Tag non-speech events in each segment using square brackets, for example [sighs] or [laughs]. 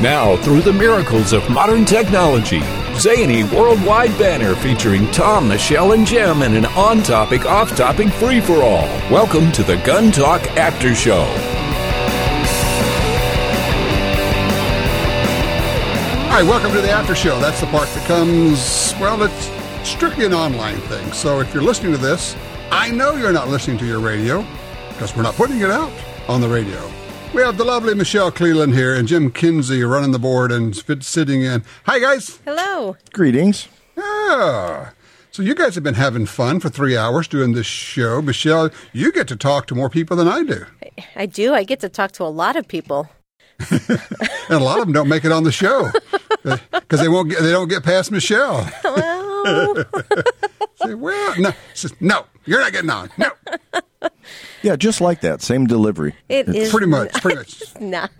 Now, through the miracles of modern technology, zany worldwide banner featuring Tom, Michelle, and Jim in an on topic, off topic free for all. Welcome to the Gun Talk After Show. All right, welcome to the after show. That's the part that comes, well, it's strictly an online thing. So if you're listening to this, I know you're not listening to your radio because we're not putting it out on the radio. We have the lovely Michelle Cleland here and Jim Kinsey running the board and sitting in. Hi, guys. Hello. Greetings. Ah. So you guys have been having fun for three hours doing this show. Michelle, you get to talk to more people than I do. I do. I get to talk to a lot of people. [laughs] and a lot of them don't make it on the show because they won't get, they don't get past Michelle. [laughs] Well, [laughs] Say, well, no, says, no, you're not getting on. No, Yeah, just like that. Same delivery. it is pretty much, pretty much. [laughs] not.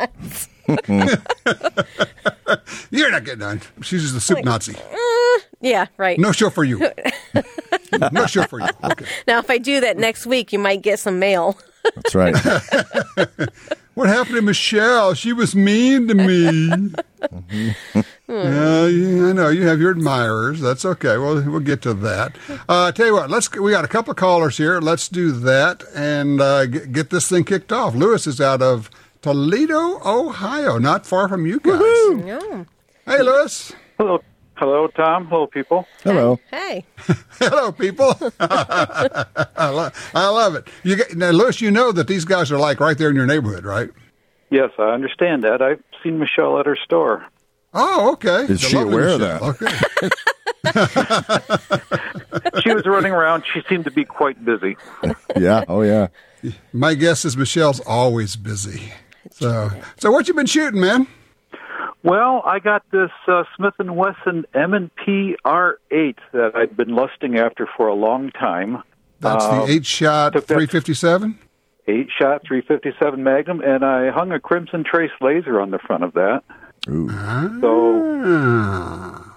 [laughs] You're not getting on. She's just a soup Nazi. Uh, yeah, right. No show for you. [laughs] no show for you. Okay. Now, if I do that next week, you might get some mail. That's right. What happened to Michelle? She was mean to me. Yeah, yeah, I know you have your admirers. That's okay. Well, we'll get to that. Uh, tell you what, let's. We got a couple of callers here. Let's do that and uh, get, get this thing kicked off. Lewis is out of Toledo, Ohio, not far from you guys. Oh. Hey, Lewis. Hello, hello, Tom. Hello, people. Hello. Hey. [laughs] Hello, people. [laughs] I, lo- I love it. You get, now, Lewis, you know that these guys are like right there in your neighborhood, right? Yes, I understand that. I've seen Michelle at her store. Oh, okay. Is The she aware of that? Okay. [laughs] [laughs] She was running around. She seemed to be quite busy. Yeah. Oh, yeah. My guess is Michelle's always busy. So, so what you been shooting, man? Well, I got this uh, Smith and Wesson M&P R8 that I've been lusting after for a long time. That's Uh, the eight shot 357. Eight shot 357 Magnum, and I hung a Crimson Trace laser on the front of that. Ooh. So Ah.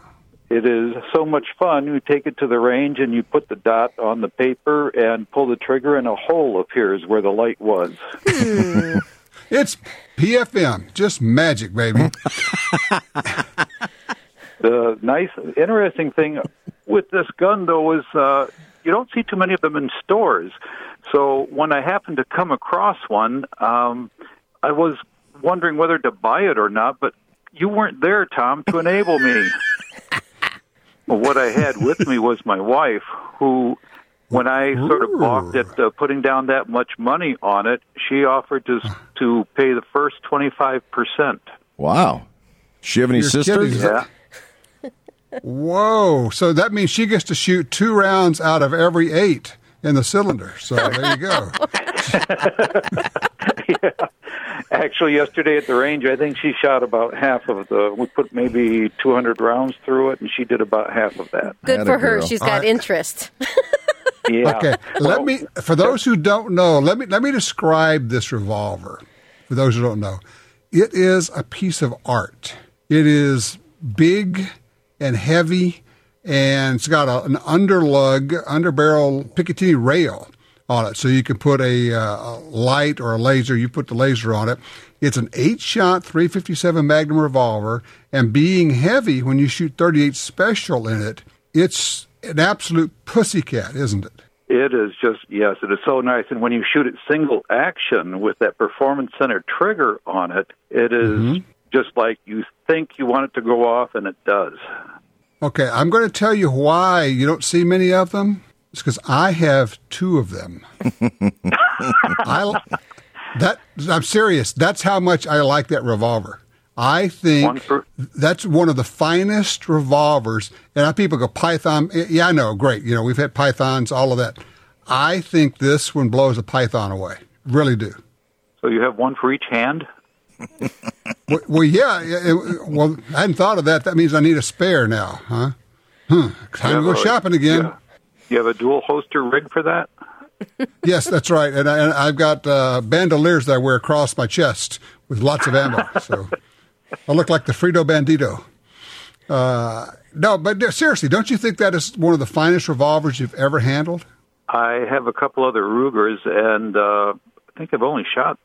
it is so much fun. You take it to the range and you put the dot on the paper and pull the trigger, and a hole appears where the light was. [laughs] It's PFM, just magic, baby. [laughs] The nice, interesting thing with this gun, though, is uh, you don't see too many of them in stores. So when I happened to come across one, um, I was wondering whether to buy it or not, but you weren't there, Tom, to enable me. [laughs] well, what I had with me was my wife, who, when I sort of balked at uh, putting down that much money on it, she offered to to pay the first twenty five percent. Wow. She have any You're sisters? kidding. Yeah. Whoa. So that means she gets to shoot two rounds out of every eight in the cylinder. So there you go. [laughs] [laughs] Actually, yesterday at the range, I think she shot about half of the. We put maybe 200 rounds through it, and she did about half of that. Good Atta for her. girl. She's All got right. interest. [laughs] Yeah. Okay. Let me for those who don't know, let me let me describe this revolver. For those who don't know. It is a piece of art. It is big and heavy and it's got a, an underlug, underbarrel Picatinny rail on it. So you can put a, uh, a light or a laser, you put the laser on it. It's an eight shot 357 Magnum revolver. And being heavy when you shoot 38 special in it, it's an absolute pussycat, isn't it? It is just yes, it is so nice. And when you shoot it single action with that performance center trigger on it, it is just like you think you want it to go off, and it does. Okay, I'm going to tell you why you don't see many of them. It's because I have two of them. [laughs] I that I'm serious. That's how much I like that revolver. I One think for that's one of the finest revolvers. And people go Python. Yeah, I know, great. You know, we've had Pythons, all of that. I think this one blows a Python away. Really do. so you have one for each hand. [laughs] Well, well yeah. it- well, I hadn't thought of that. That means I need a spare now, huh? Hmm. Time to go shopping again. yeah. You have a dual holster rig for that. Yes, that's right. And, I, and I've got uh, bandoliers that I wear across my chest with lots of ammo. So I look like the Frito Bandito. Uh, no, but seriously, don't you think that is one of the finest revolvers you've ever handled? I have a couple other Rugers, and uh, I think I've only shot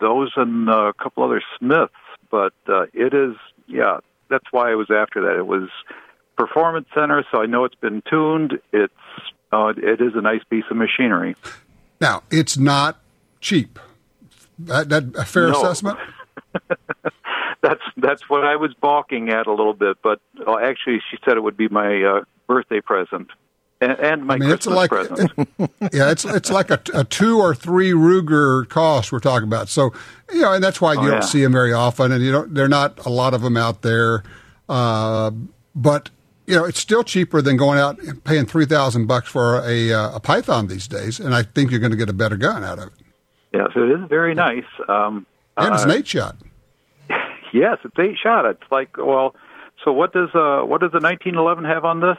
those and a couple other Smiths. but uh, it is yeah. That's why I was after that. It was performance center, so I know it's been tuned. It's uh, it is a nice piece of machinery. Now, it's not cheap. That, that a fair No. assessment? [laughs] That's that's what I was balking at a little bit, but uh, actually, she said it would be my uh, birthday present and, and my I mean, it's Christmas like present. [laughs] yeah, it's it's like a, a two or three Ruger cost we're talking about. So you know, and that's why you Oh, don't yeah. see them very often, and you don't. There are not a lot of them out there. Uh, but you know, it's still cheaper than going out and paying three thousand bucks for a uh, a Python these days, and I think you're going to get a better gun out of it. yeah, so it is very nice. Um, And it's uh, an eight shot. [laughs] Yes, it's eight shot. It's like well, so what does uh what does the 1911 have on this?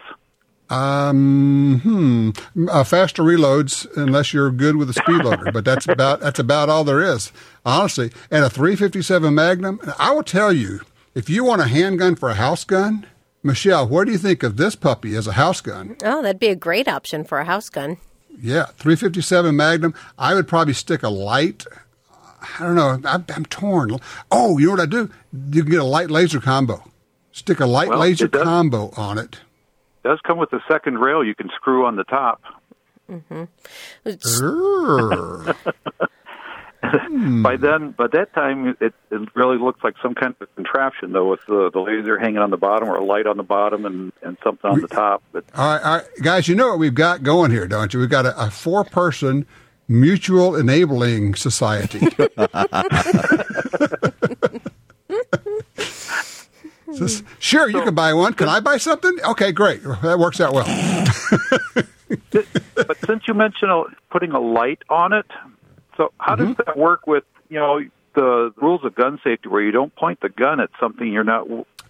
Um, hmm, uh, faster reloads unless you're good with a speed loader, but that's about that's about all there is, honestly. And a 357 Magnum. I will tell you, if you want a handgun for a house gun, Michelle, what do you think of this puppy as a house gun? Oh, that'd be a great option for a house gun. Yeah, 357 Magnum. I would probably stick a light. I don't know. I'm, I'm torn. Oh, you know what I do? You can get a light laser combo. Stick a light Well, laser does- combo on it. It does come with a second rail you can screw on the top. Mm-hmm. It's- [laughs] Hmm. By then, by that time, it, it really looks like some kind of contraption, though, with the, the laser hanging on the bottom or a light on the bottom and, and something on the top. But All right, all right, guys, you know what we've got going here, don't you? We've got a, a four person mutual enabling society. [laughs] Sure, you can buy one. Can I buy something? Okay, great. That works out well. [laughs] but since you mentioned putting a light on it, so how Mm-hmm. does that work with you know the rules of gun safety, where you don't point the gun at something you're not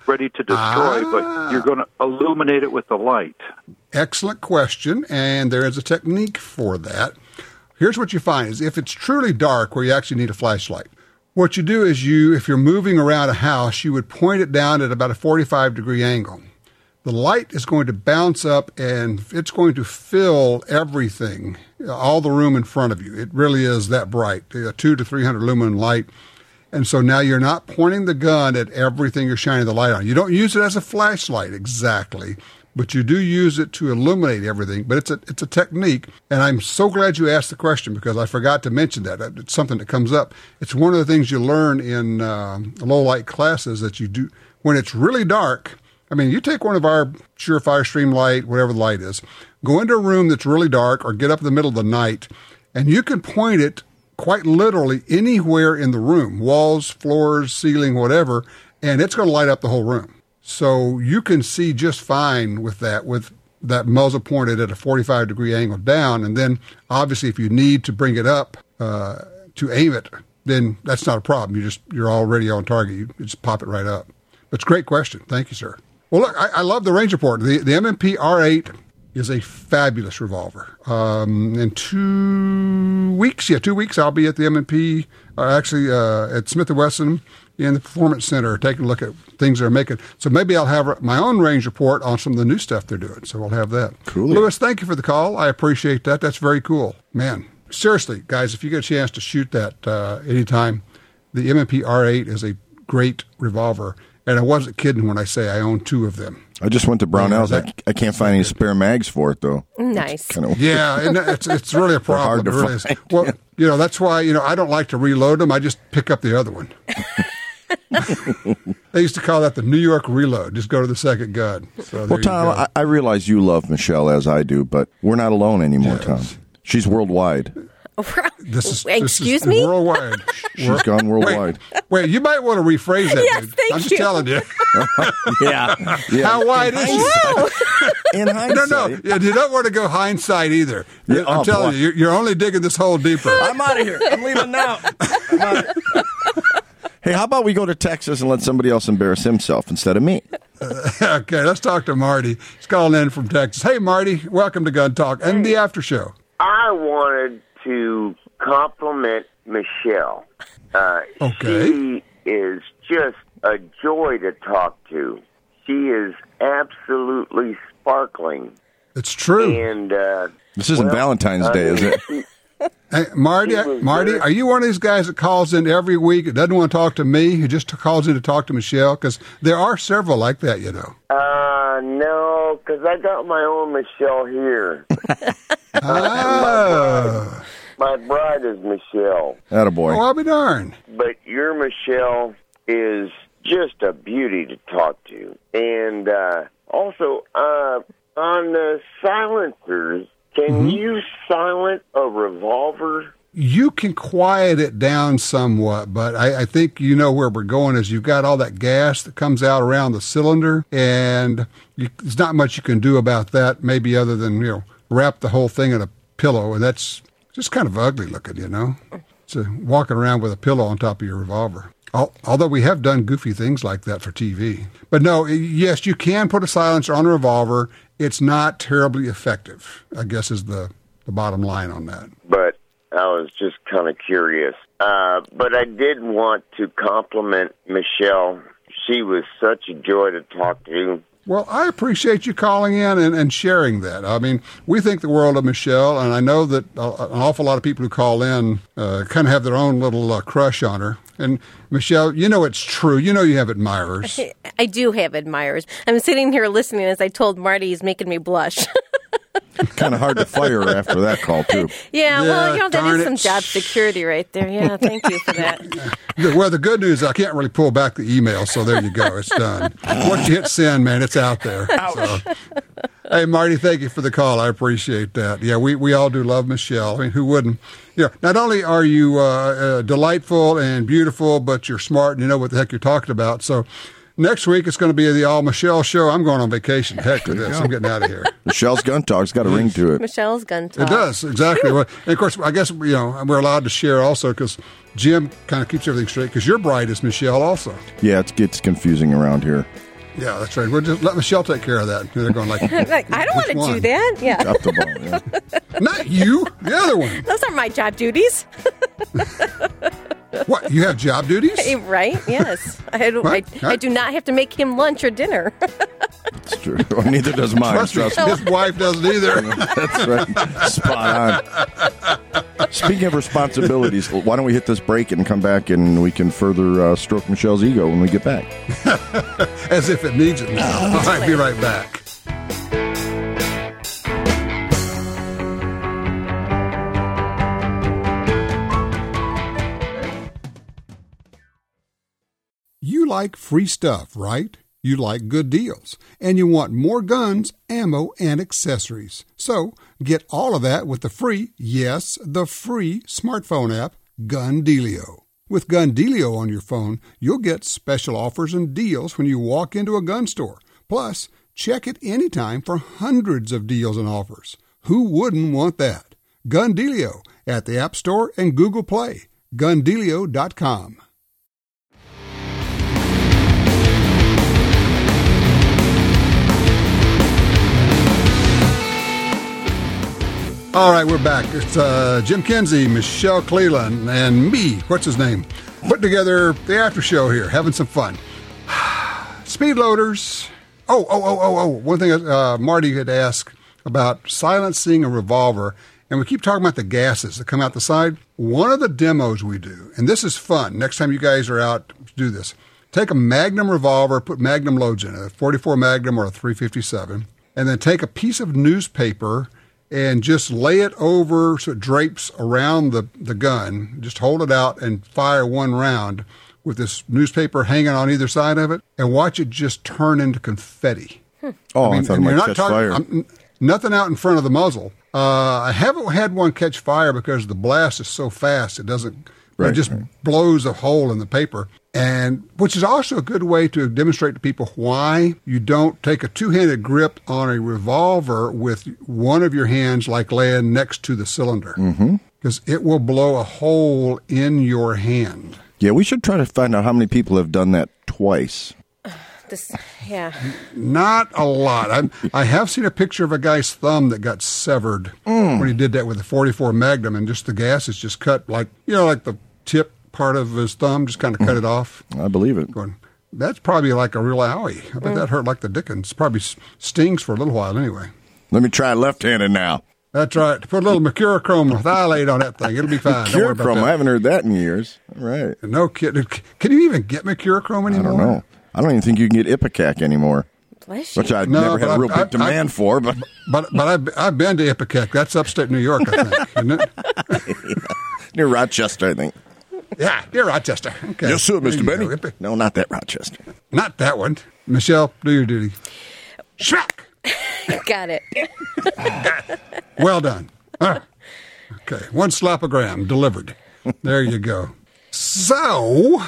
ready to destroy, Ah. but you're going to illuminate it with the light? Excellent question, and there is a technique for that. Here's what you find is if it's truly dark where you actually need a flashlight, what you do is you, if you're moving around a house, you would point it down at about a 45 degree angle. The light is going to bounce up and it's going to fill everything, all the room in front of you. It really is that bright, a two to 300 lumen light. And so now you're not pointing the gun at everything you're shining the light on. You don't use it as a flashlight exactly, but you do use it to illuminate everything. But it's a it's a technique, and I'm so glad you asked the question because I forgot to mention that. It's something that comes up. It's one of the things you learn in uh, low light classes that you do when it's really dark. I mean, you take one of our Surefire Streamlight, whatever the light is, go into a room that's really dark, or get up in the middle of the night, and you can point it quite literally anywhere in the room walls, floors, ceiling, whatever and it's going to light up the whole room. So you can see just fine with that, with that muzzle pointed at a 45 degree angle down. And then obviously, if you need to bring it up uh, to aim it, then that's not a problem. You just, you're already on target. You just pop it right up. It's a great question. Thank you, sir. Well, look, I, I love the range report. The, the M&P R8 is a fabulous revolver. Um, in two weeks, yeah, two weeks, I'll be at the MMP, uh, actually uh, at Smith & Wesson in the Performance Center taking a look at things they're making. So maybe I'll have my own range report on some of the new stuff they're doing. So we'll have that. Cool. Lewis, thank you for the call. I appreciate that. That's very cool. Man, seriously, guys, if you get a chance to shoot that uh, anytime, the M&P R8 is a great revolver. And I wasn't kidding when I say I own two of them. I just went to Brownells. Yeah, I, I can't find any spare mags for it though. Nice. Kind of Yeah, and it's it's really a [laughs] problem. hard to It really is. find, [laughs] Well, you know that's why you know I don't like to reload them. I just pick up the other one. [laughs] they used to call that the New York reload. Just go to the second gun. So Well, Tom. I, I realize you love Michelle as I do, but we're not alone anymore, Tom. She's worldwide. This is Excuse this is me? worldwide. [laughs] She's gone worldwide. Wait, you might want to rephrase that. Yes, dude. thank I'm just you. telling you. [laughs] yeah. yeah. How wide is it? In No, hindsight, no, yeah, you don't want to go hindsight either. Yeah, I'm oh, telling boy. you, you're, you're only digging this hole deeper. [laughs] I'm out of here. I'm leaving now. I'm hey, how about we go to Texas and let somebody else embarrass himself instead of me? okay, let's talk to Marty. He's calling in from Texas. Hey, Marty, welcome to Gun Talk and the after show. I wanted to compliment Michelle. Uh, Okay. She is just a joy to talk to. She is absolutely sparkling. It's true. And uh, This isn't well, Valentine's I Day, is it? She- Hey, Marty, Marty, very- are you one of these guys that calls in every week that doesn't want to talk to me, who just calls in to talk to Michelle? Because there are several like that, you know. Uh, no, because I got my own Michelle here. [laughs] Oh, My bride is Michelle, Attaboy. oh, I'll be darned. but your Michelle is just a beauty to talk to. And uh, also, uh, on the silencers, can you silent a revolver? You can quiet it down somewhat, but I, I think you know where we're going. Is you've got all that gas that comes out around the cylinder, and you, there's not much you can do about that. Maybe other than you know wrap the whole thing in a pillow, and that's just kind of ugly looking, you know. So walking around with a pillow on top of your revolver. Although we have done goofy things like that for TV, but no, yes, you can put a silencer on a revolver. It's not terribly effective. I guess is the the bottom line on that. But I was just kind of curious. Uh, but I did want to compliment Michelle. She was such a joy to talk to. Well, I appreciate you calling in and, and sharing that. I mean, we think the world of Michelle, and I know that a- an awful lot of people who call in uh, kind of have their own little uh, crush on her. And Michelle, you know it's true. You know you have admirers. [laughs] I do have admirers. I'm sitting here listening as I told Marty he's making me blush. [laughs] kind of hard to fire after that call, too. [laughs] yeah, well, Yeah, you know, that darn is it. some job security right there. Yeah, [laughs] thank you for that. Well, the good news, I can't really pull back the email, so there you go. It's done. Once you hit send, man, it's out there. So, hey, Marty, thank you for the call. I appreciate that. Yeah, we, we all do love Michelle. I mean, who wouldn't? You know, not only are you uh, uh, delightful and beautiful, but you're smart and you know what the heck you're talking about. So next week it's going to be the All Michelle show. I'm going on vacation. Heck with this. I'm getting out of here. [laughs] Michelle's gun talk's got a ring to it. Michelle's gun talk. It does exactly. Well, and of course, I guess you know we're allowed to share also because Jim kind of keeps everything straight. Because your bride is Michelle also. Yeah, it gets confusing around here. Yeah, that's right. We'll just let Michelle take care of that. They're going like, [laughs] Like, I don't want to do that. Yeah, Drop the ball. Yeah. [laughs] not you, the other one. those aren't my job duties. What? You have job duties? [laughs] Right? Yes. I, do, I, I do not have to make him lunch or dinner. [laughs] It's true. [laughs] Well, neither does mine. Trust Trust me. his wife doesn't either. That's right. Spot on. Speaking of responsibilities, why don't we hit this break and come back and we can further uh, stroke Michelle's ego when we get back? As if it needs it now. All right, be right back. You like free stuff, right? You like good deals, and you want more guns, ammo, and accessories. So get all of that with the free, yes, the free smartphone app, Gun Dealio. With Gun Dealio on your phone, you'll get special offers and deals when you walk into a gun store. Plus, check it anytime for hundreds of deals and offers. Who wouldn't want that? Gun Dealio at the App Store and Google Play. GunDealio.com. All right, we're back. It's uh, Jim Kinsey, Michelle Cleland, and me. What's his name? Putting together the after show here, having some fun. [sighs] Speed loaders. Oh, oh, oh, oh, oh. One thing uh, Marty had asked about silencing a revolver, and we keep talking about the gases that come out the side. One of the demos we do, and this is fun. Next time you guys are out, do this. Take a Magnum revolver, put Magnum loads in it, a 44 Magnum or a 357, and then take a piece of newspaper and just lay it over so it drapes around the, the gun. Just hold it out and fire one round with this newspaper hanging on either side of it and watch it just turn into confetti. Oh, I, thought it and might you're not catch talking- fire. I'm- nothing out in front of the muzzle. Uh, I haven't had one catch fire because the blast is so fast it doesn't. Right, it just right. blows a hole in the paper, and which is also a good way to demonstrate to people why you don't take a two-handed grip on a revolver with one of your hands like laying next to the cylinder, mm-hmm. because it will blow a hole in your hand. yeah, we should try to find out how many people have done that twice. [sighs] This, yeah. Not a lot. I I have seen a picture of a guy's thumb that got severed mm. when he did that with a 44 Magnum, and just the gas is just cut like you know, like the tip part of his thumb, just kind of cut it off. [laughs] I believe it. Going, that's probably like a real owie. I bet that hurt like the dickens. Probably stings for a little while anyway. Let me try left-handed now. That's right. Put a little mercurochrome thiolate on that thing. It'll be fine. Don't worry about Curochrome. I haven't heard that in years. All right. No kidding. Can you even get mercurochrome anymore? I don't know. I don't even think you can get Ipecac anymore, Bless you. which I No, never had but a real I- big I- I- demand for. But [laughs] But but I've, I've been to Ipecac. That's upstate New York, I think, isn't it? [laughs] near Rochester, I think. Yeah, near Rochester. Okay. Yes, sir, Mr. you Benny. go. No, not that Rochester. Not that one. Michelle, do your duty. Smack. [laughs] Got it. [laughs] Well done. Ah. Okay, one slopogram delivered. There you go. So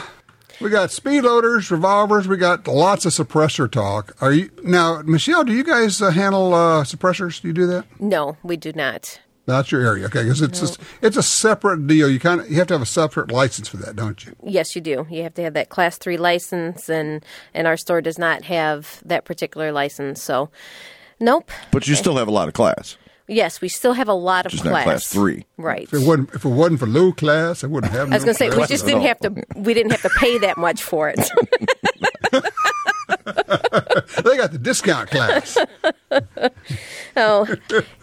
we got speed loaders, revolvers. We got lots of suppressor talk. Are you now, Michelle? Do you guys uh, handle uh, suppressors? Do you do that? No, we do not. That's your area, okay? Because it's just, it's a separate deal. You kind of you have to have a separate license for that, don't you? Yes, you do. You have to have that class three license, and and our store does not have that particular license. So, nope. But you still have a lot of class. Yes, we still have a lot of Just class. not class three. Right. If it wasn't if it wasn't for low class, I wouldn't have. I was going to say we just didn't have to. We didn't have to pay that much for it. [laughs] [laughs] They got the discount class. [laughs] Oh,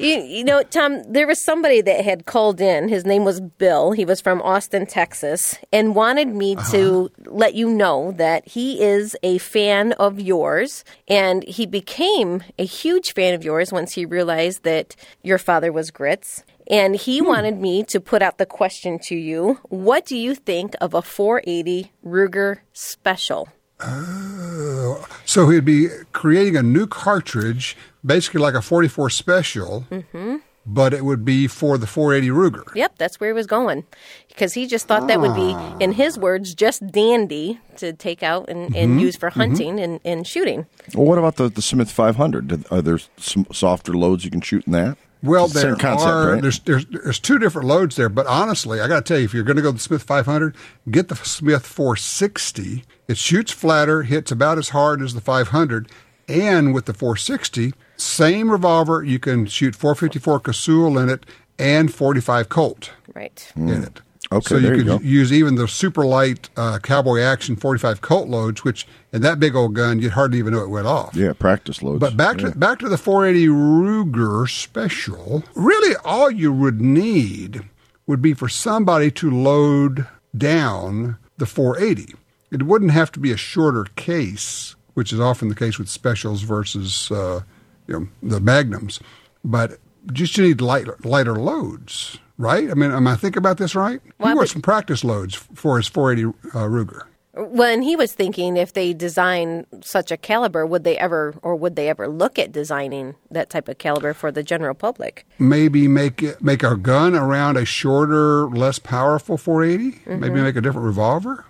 you, you know, Tom, there was somebody that had called in. His name was Bill. He was from Austin, Texas, and wanted me uh-huh. to let you know that he is a fan of yours. And he became a huge fan of yours once he realized that your father was Grits. And he hmm. wanted me to put out the question to you What do you think of a 480 Ruger Special? Oh. So he'd be creating a new cartridge, basically like a 44 special, mm-hmm. but it would be for the 480 Ruger. Yep, that's where he was going. Because he just thought that would be, ah. in his words, just dandy to take out and, and mm-hmm. use for mm-hmm. hunting and, and shooting. Well, what about the, the Smith 500? Are there some softer loads you can shoot in that? Well, It's there same concept, are right? there's, there's there's two different loads there, but honestly, I got to tell you, if you're going to go the Smith 500, get the Smith 460. It shoots flatter, hits about as hard as the 500, and with the 460, same revolver, you can shoot 454 Casull in it and 45 Colt Right. in it. Okay, so you could use even the super light uh, Cowboy Action 45 Colt loads, which in that big old gun, you'd hardly even know it went off. Yeah, practice loads. But back to back to the 480 Ruger Special. Really, all you would need would be for somebody to load down the 480. It wouldn't have to be a shorter case, which is often the case with specials versus uh, you know the magnums. But just you need light, lighter loads, right? I mean, am I thinking about this right? Well, he wants some practice loads for his 480 uh, Ruger. Well, and he was thinking if they design such a caliber, would they ever, or would they ever look at designing that type of caliber for the general public? maybe make it, make our gun around a shorter, less powerful 480. Maybe make a different revolver.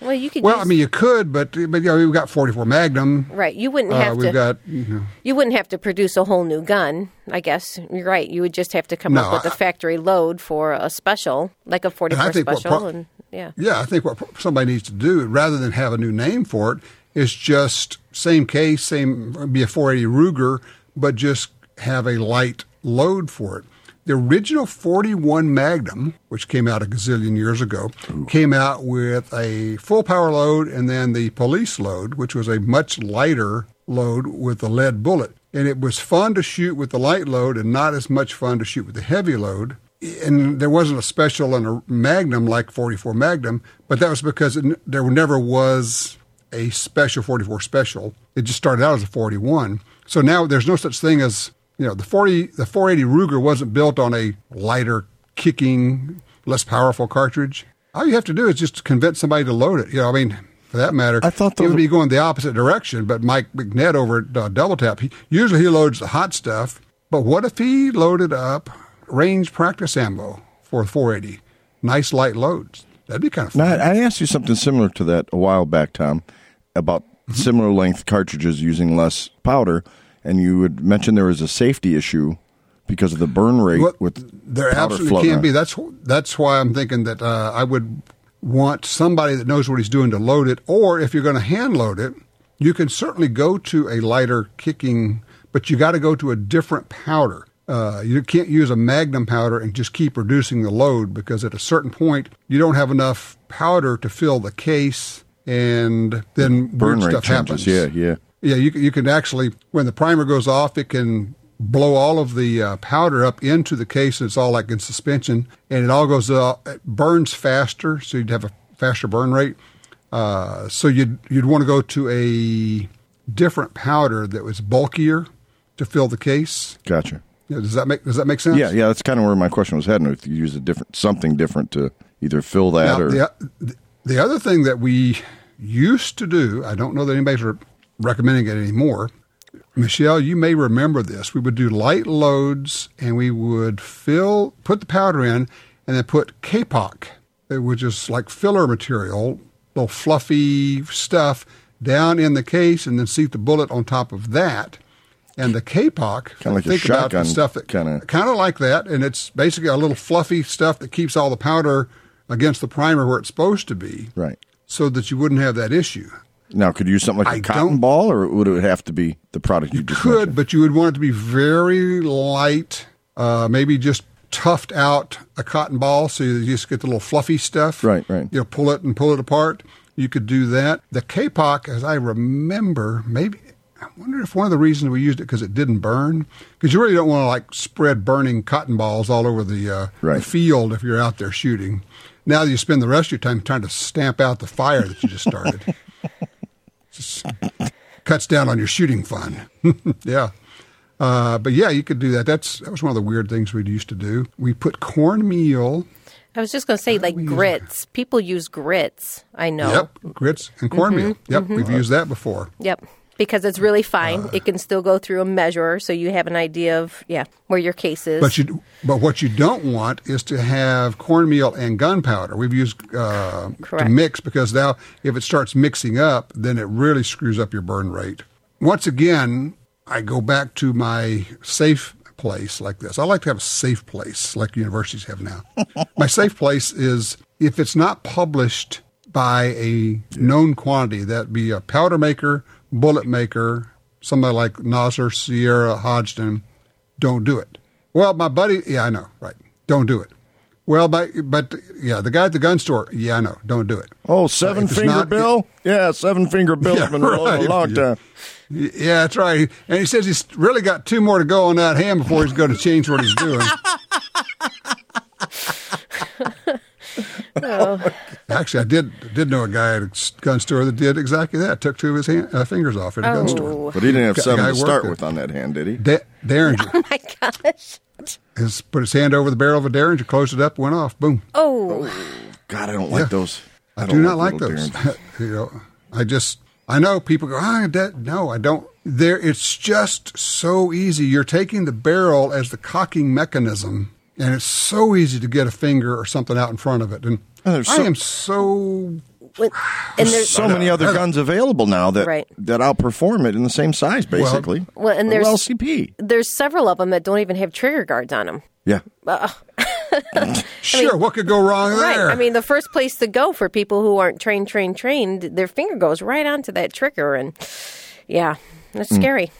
Well, you could. Well, use, I mean, you could, but but you know, we've got 44 Magnum. right? You wouldn't Uh, have we've to. got you know, you wouldn't have to produce a whole new gun. I guess you're right. You would just have to come No, up with a I- factory load for a special, like a 44 think what special, pro- and yeah. yeah. I think what somebody needs to do, rather than have a new name for it, is just same case, same be a 480 Ruger, but just have a light load for it. The original 41 Magnum, which came out a gazillion years ago, came out with a full power load and then the police load, which was a much lighter load with a lead bullet. And it was fun to shoot with the light load and not as much fun to shoot with the heavy load. And there wasn't a special and a Magnum like 44 Magnum, but that was because it, there never was a special 44 special. It just started out as a 41. So now there's no such thing as you know the 40 the 480 Ruger wasn't built on a lighter kicking less powerful cartridge. All you have to do is just convince somebody to load it. You know, I mean, for that matter, I thought it would be going the opposite direction. But Mike McNett over at uh, Double Tap, he, usually he loads the hot stuff. But what if he loaded up range practice ammo for 480? Nice light loads. That'd be kind of Now, fun. I I asked you something similar to that a while back, Tom, about Mm-hmm. similar length cartridges using less powder, and you would mention there was a safety issue because of the burn rate Well, with there absolutely can be. That's that's why I'm thinking that uh, I would want somebody that knows what he's doing to load it. Or if you're going to hand load it, you can certainly go to a lighter kicking, but you got to go to a different powder. Uh, you can't use a Magnum powder and just keep reducing the load because at a certain point you don't have enough powder to fill the case, and then burn weird rate stuff changes. happens. Yeah, yeah. Yeah, you can, you can actually when the primer goes off, it can blow all of the uh, powder up into the case, and it's all like in suspension, and it all goes uh, it burns faster, so you'd have a faster burn rate. Uh, so you'd you'd want to go to a different powder that was bulkier to fill the case. Gotcha. Know, does that make does that make sense? Yeah, yeah, that's kind of where my question was heading. If you use a different something different to either fill that Now, or the, the other thing that we used to do, I don't know that anybody's recommending it anymore. Michelle, you may remember this. We would do light loads and we would fill, put the powder in, and then put Kapok, which is like filler material, little fluffy stuff, down in the case, and then seat the bullet on top of that. And the Kapok, Kinda like a think about the shotgun stuff that kinda- kind of like that, and it's basically a little fluffy stuff that keeps all the powder against the primer where it's supposed to be, right. so that you wouldn't have that issue. Now, could you use something like a I cotton ball, or would it have to be the product you, just Could, mentioned? but you would want it to be very light, uh, maybe just toughed out a cotton ball so you just get the little fluffy stuff. Right, right. You know, pull it and pull it apart. You could do that. The Kapok, as I remember, maybe I wonder if one of the reasons we used it because it didn't burn. Because you really don't want to like spread burning cotton balls all over the, uh, the field if you're out there shooting. Now you spend the rest of your time trying to stamp out the fire that you just started. [laughs] just [laughs] cuts down on your shooting fun. [laughs] yeah. Uh, but yeah, you could do that. That's that was one of the weird things we used to do. We put cornmeal. I was just going to say, like grits. People use grits. I know. Yep, grits and cornmeal. Mm-hmm, Yep, we've used that before. Yep. Because it's really fine. Uh. it can still go through a measure, so you have an idea of yeah where your case is. But you, but what you don't want is to have cornmeal and gunpowder. We've used uh, to mix because now if it starts mixing up, then it really screws up your burn rate. Once again, I go back to my safe place like this. I like to have a safe place like universities have now. [laughs] my safe place is if it's not published by a known quantity, that be a powder maker, bullet maker, somebody like Nosler, Sierra, Hodgdon, don't do it. Well, my buddy, yeah, I know, right. Don't do it. Well, but, but yeah, the guy at the gun store, yeah, I know, don't do it. Oh, seven If finger not- Bill? Yeah, seven finger Bill's Yeah, been rolling right. a long Yeah. time. Y- Yeah, that's right. And he says he's really got two more to go on that hand before he's going to change what he's doing. [laughs] Oh, oh, Actually, I did did know a guy at a gun store that did exactly that. Took two of his hand, uh, fingers off at a gun store. Oh. But he didn't have Guy- seven to start with it. on that hand, did he? Da- Derringer. [laughs] oh my gosh. His, put his hand over the barrel of a Derringer, closed it up, went off. Boom. Oh, God, I don't like Yeah. those. I, don't do not like little those. [laughs] You know, I just I know people go, ah, that, no, I don't. There, it's just so easy. You're taking the barrel as the cocking mechanism, and it's so easy to get a finger or something out in front of it. And Oh, there's I am so When- and there's so many other guns available now that Right. that outperform it in the same size, basically. Well, and there's- little LCP. there's several of them that don't even have trigger guards on them. Yeah. [laughs] sure. what could go wrong Right. there? I mean, the first place to go for people who aren't trained, trained, trained, their finger goes right onto that trigger, and yeah, that's hmm. scary.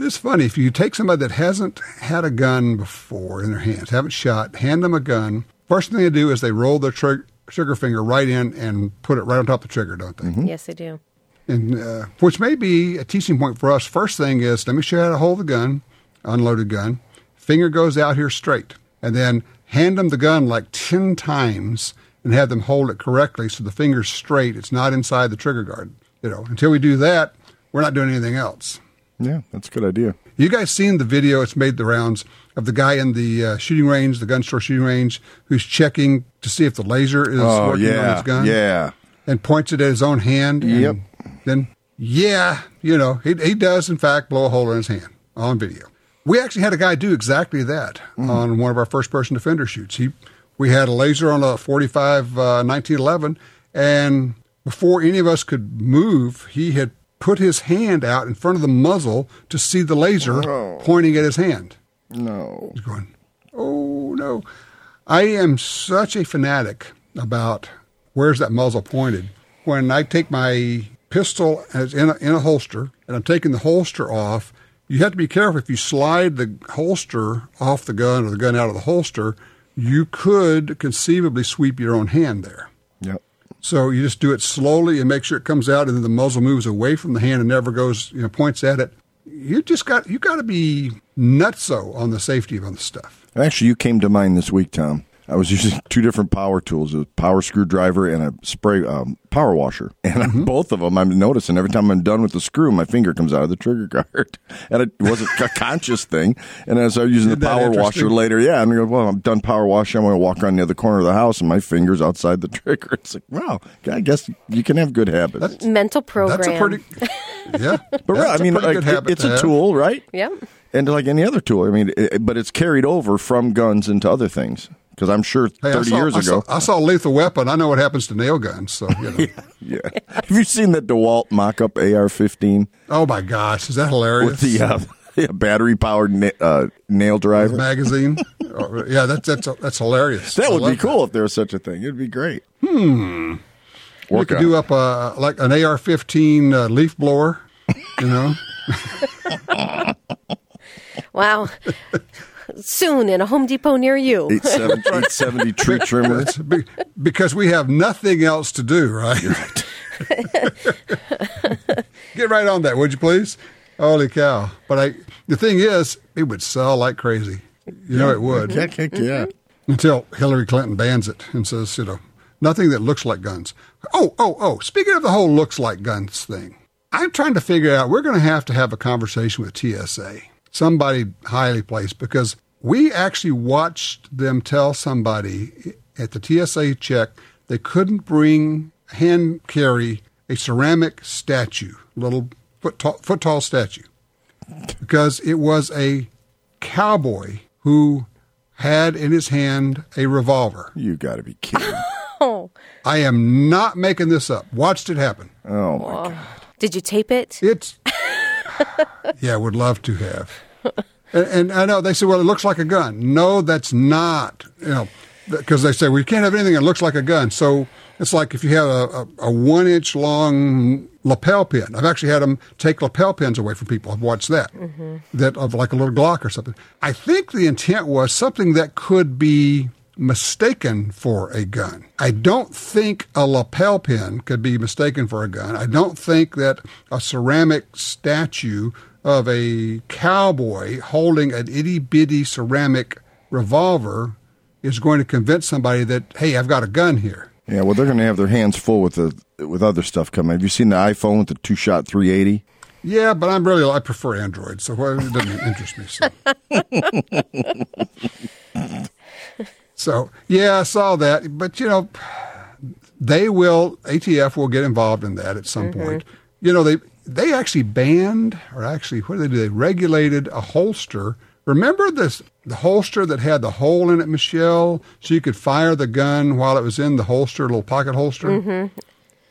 It's funny if you take somebody that hasn't had a gun before in their hands, haven't shot, hand them a gun. First thing they do is they roll their trig- trigger finger right in and put it right on top of the trigger, don't they? Yes, they do. and uh, which may be a teaching point for us. First thing is, let me show you how to hold the gun, unloaded gun. Finger goes out here straight, and then hand them the gun like ten times and have them hold it correctly so the finger's straight. It's not inside the trigger guard. You know, until we do that, we're not doing anything else. Yeah, that's a good idea. You guys seen the video? It's made the rounds of the guy in the uh, shooting range, the gun store shooting range, who's checking to see if the laser is Oh, working on his gun Yeah. and points it at his own hand. and Yep. Then, yeah, you know, he, he does, in fact, blow a hole in his hand on video. We actually had a guy do exactly that Mm-hmm. on one of our first person defender shoots. He, we had a laser on a 45 uh, 1911, and before any of us could move, he had put his hand out in front of the muzzle to see the laser pointing at his hand. No. He's going, oh no. I am such a fanatic about where's that muzzle pointed. When I take my pistol as in a, in a holster and I'm taking the holster off, you have to be careful. If you slide the holster off the gun or the gun out of the holster, you could conceivably sweep your own hand there. So you just do it slowly and make sure it comes out, and then the muzzle moves away from the hand and never goes, you know, points at it. you just got you got to be nutso on the safety of this stuff. Actually, you came to mind this week, Tom. I was using [laughs] two different power tools: a power screwdriver and a spray um, power washer. [laughs] And Mm-hmm. both of them, I'm noticing every time I'm done with the screw, my finger comes out of the trigger guard, [laughs] and it wasn't a conscious thing. And as I was using Isn't the power washer later, yeah, I'm going, well, I'm done power washing. I'm going to walk around the other corner of the house, and my finger's outside the trigger. It's like, wow, I guess you can have good habits. Mental program. That's a pretty yeah. but that's right, I a mean, like, good habit it's a have. tool, right? Yep. And like any other tool, I mean, it, but it's carried over from guns into other things. Because I'm sure Hey, 30 saw- years I ago. Saw, I saw Lethal Weapon. I know what happens to nail guns. So you know. [laughs] yeah. Have you seen the DeWalt mock-up AR-15 oh my gosh, is that hilarious? with the uh, [laughs] yeah, battery-powered na- uh, nail driver? magazine. [laughs] Oh, yeah, that's that's that's hilarious. That I would be love cool if there was such a thing. It'd be great. We Work could on do up a like an AR-15 uh, leaf blower. You know, Wow. Soon in a Home Depot near you. 870, [laughs] 870 tree trimmer. Be- because we have nothing else to do, right? [laughs] Get right on that, would you please? Holy cow! But I, the thing is, it would sell like crazy. You know, it would Heck, heck, yeah. until Hillary Clinton bans it and says, you know, nothing that looks like guns. Oh, oh, oh! Speaking of the whole looks like guns thing, I'm trying to figure out. We're going to have to have a conversation with TSA, somebody highly placed, because we actually watched them tell somebody at the TSA check they couldn't bring hand carry a ceramic statue, little foot tall, foot tall statue, because it was a cowboy who had in his hand a revolver. You got to be kidding. Oh. [laughs] I am not making this up. Watched it happen. Oh, my God. Did you tape it? It's [laughs] yeah, would love to have. And, and I know they say, well, it looks like a gun. No, that's not. You know, because they say we can't have anything that looks like a gun. So it's like if you have a, a, a one inch long lapel pin. I've actually had them take lapel pins away from people. I've watched that. Mm-hmm. That of like a little Glock or something. I think the intent was something that could be mistaken for a gun. I don't think a lapel pin could be mistaken for a gun. I don't think that a ceramic statue of a cowboy holding an itty bitty ceramic revolver is going to convince somebody that, hey, I've got a gun here. Yeah, well, they're going to have their hands full with the with other stuff coming. Have you seen the iPhone with the two shot 380? Yeah, but I'm really, I prefer Android, so it doesn't interest me. So. [laughs] so, yeah, I saw that. But, you know, they will, ATF will get involved in that at some mm-hmm. point. You know, they they actually banned, or actually, what did they do? They regulated a holster. Remember this the holster that had the hole in it, Michelle, so you could fire the gun while it was in the holster, a little pocket holster.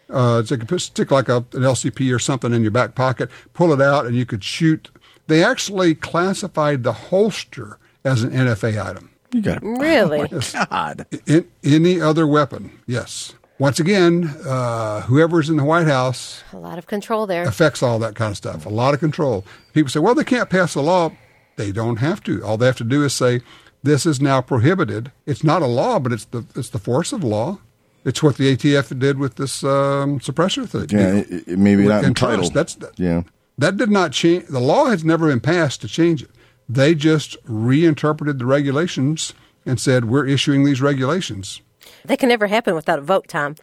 Uh, so you could put, stick like a, an LCP or something in your back pocket, pull it out, and you could shoot. They actually classified the holster as an NFA item. You got it. Really? God. In, any other weapon, yes. Once again, uh, whoever's in the White House A lot of control there. affects all that kind of stuff. A lot of control. People say, well, they can't pass a law. They don't have to. All they have to do is say, this is now prohibited. It's not a law, but it's the it's the force of law. It's what the ATF did with this um, suppressor thing. Yeah, it, it maybe With not interest. entitled. That's that, yeah. that did not change. The law has never been passed to change it. They just reinterpreted the regulations and said we're issuing these regulations. That can never happen without a vote, Tom.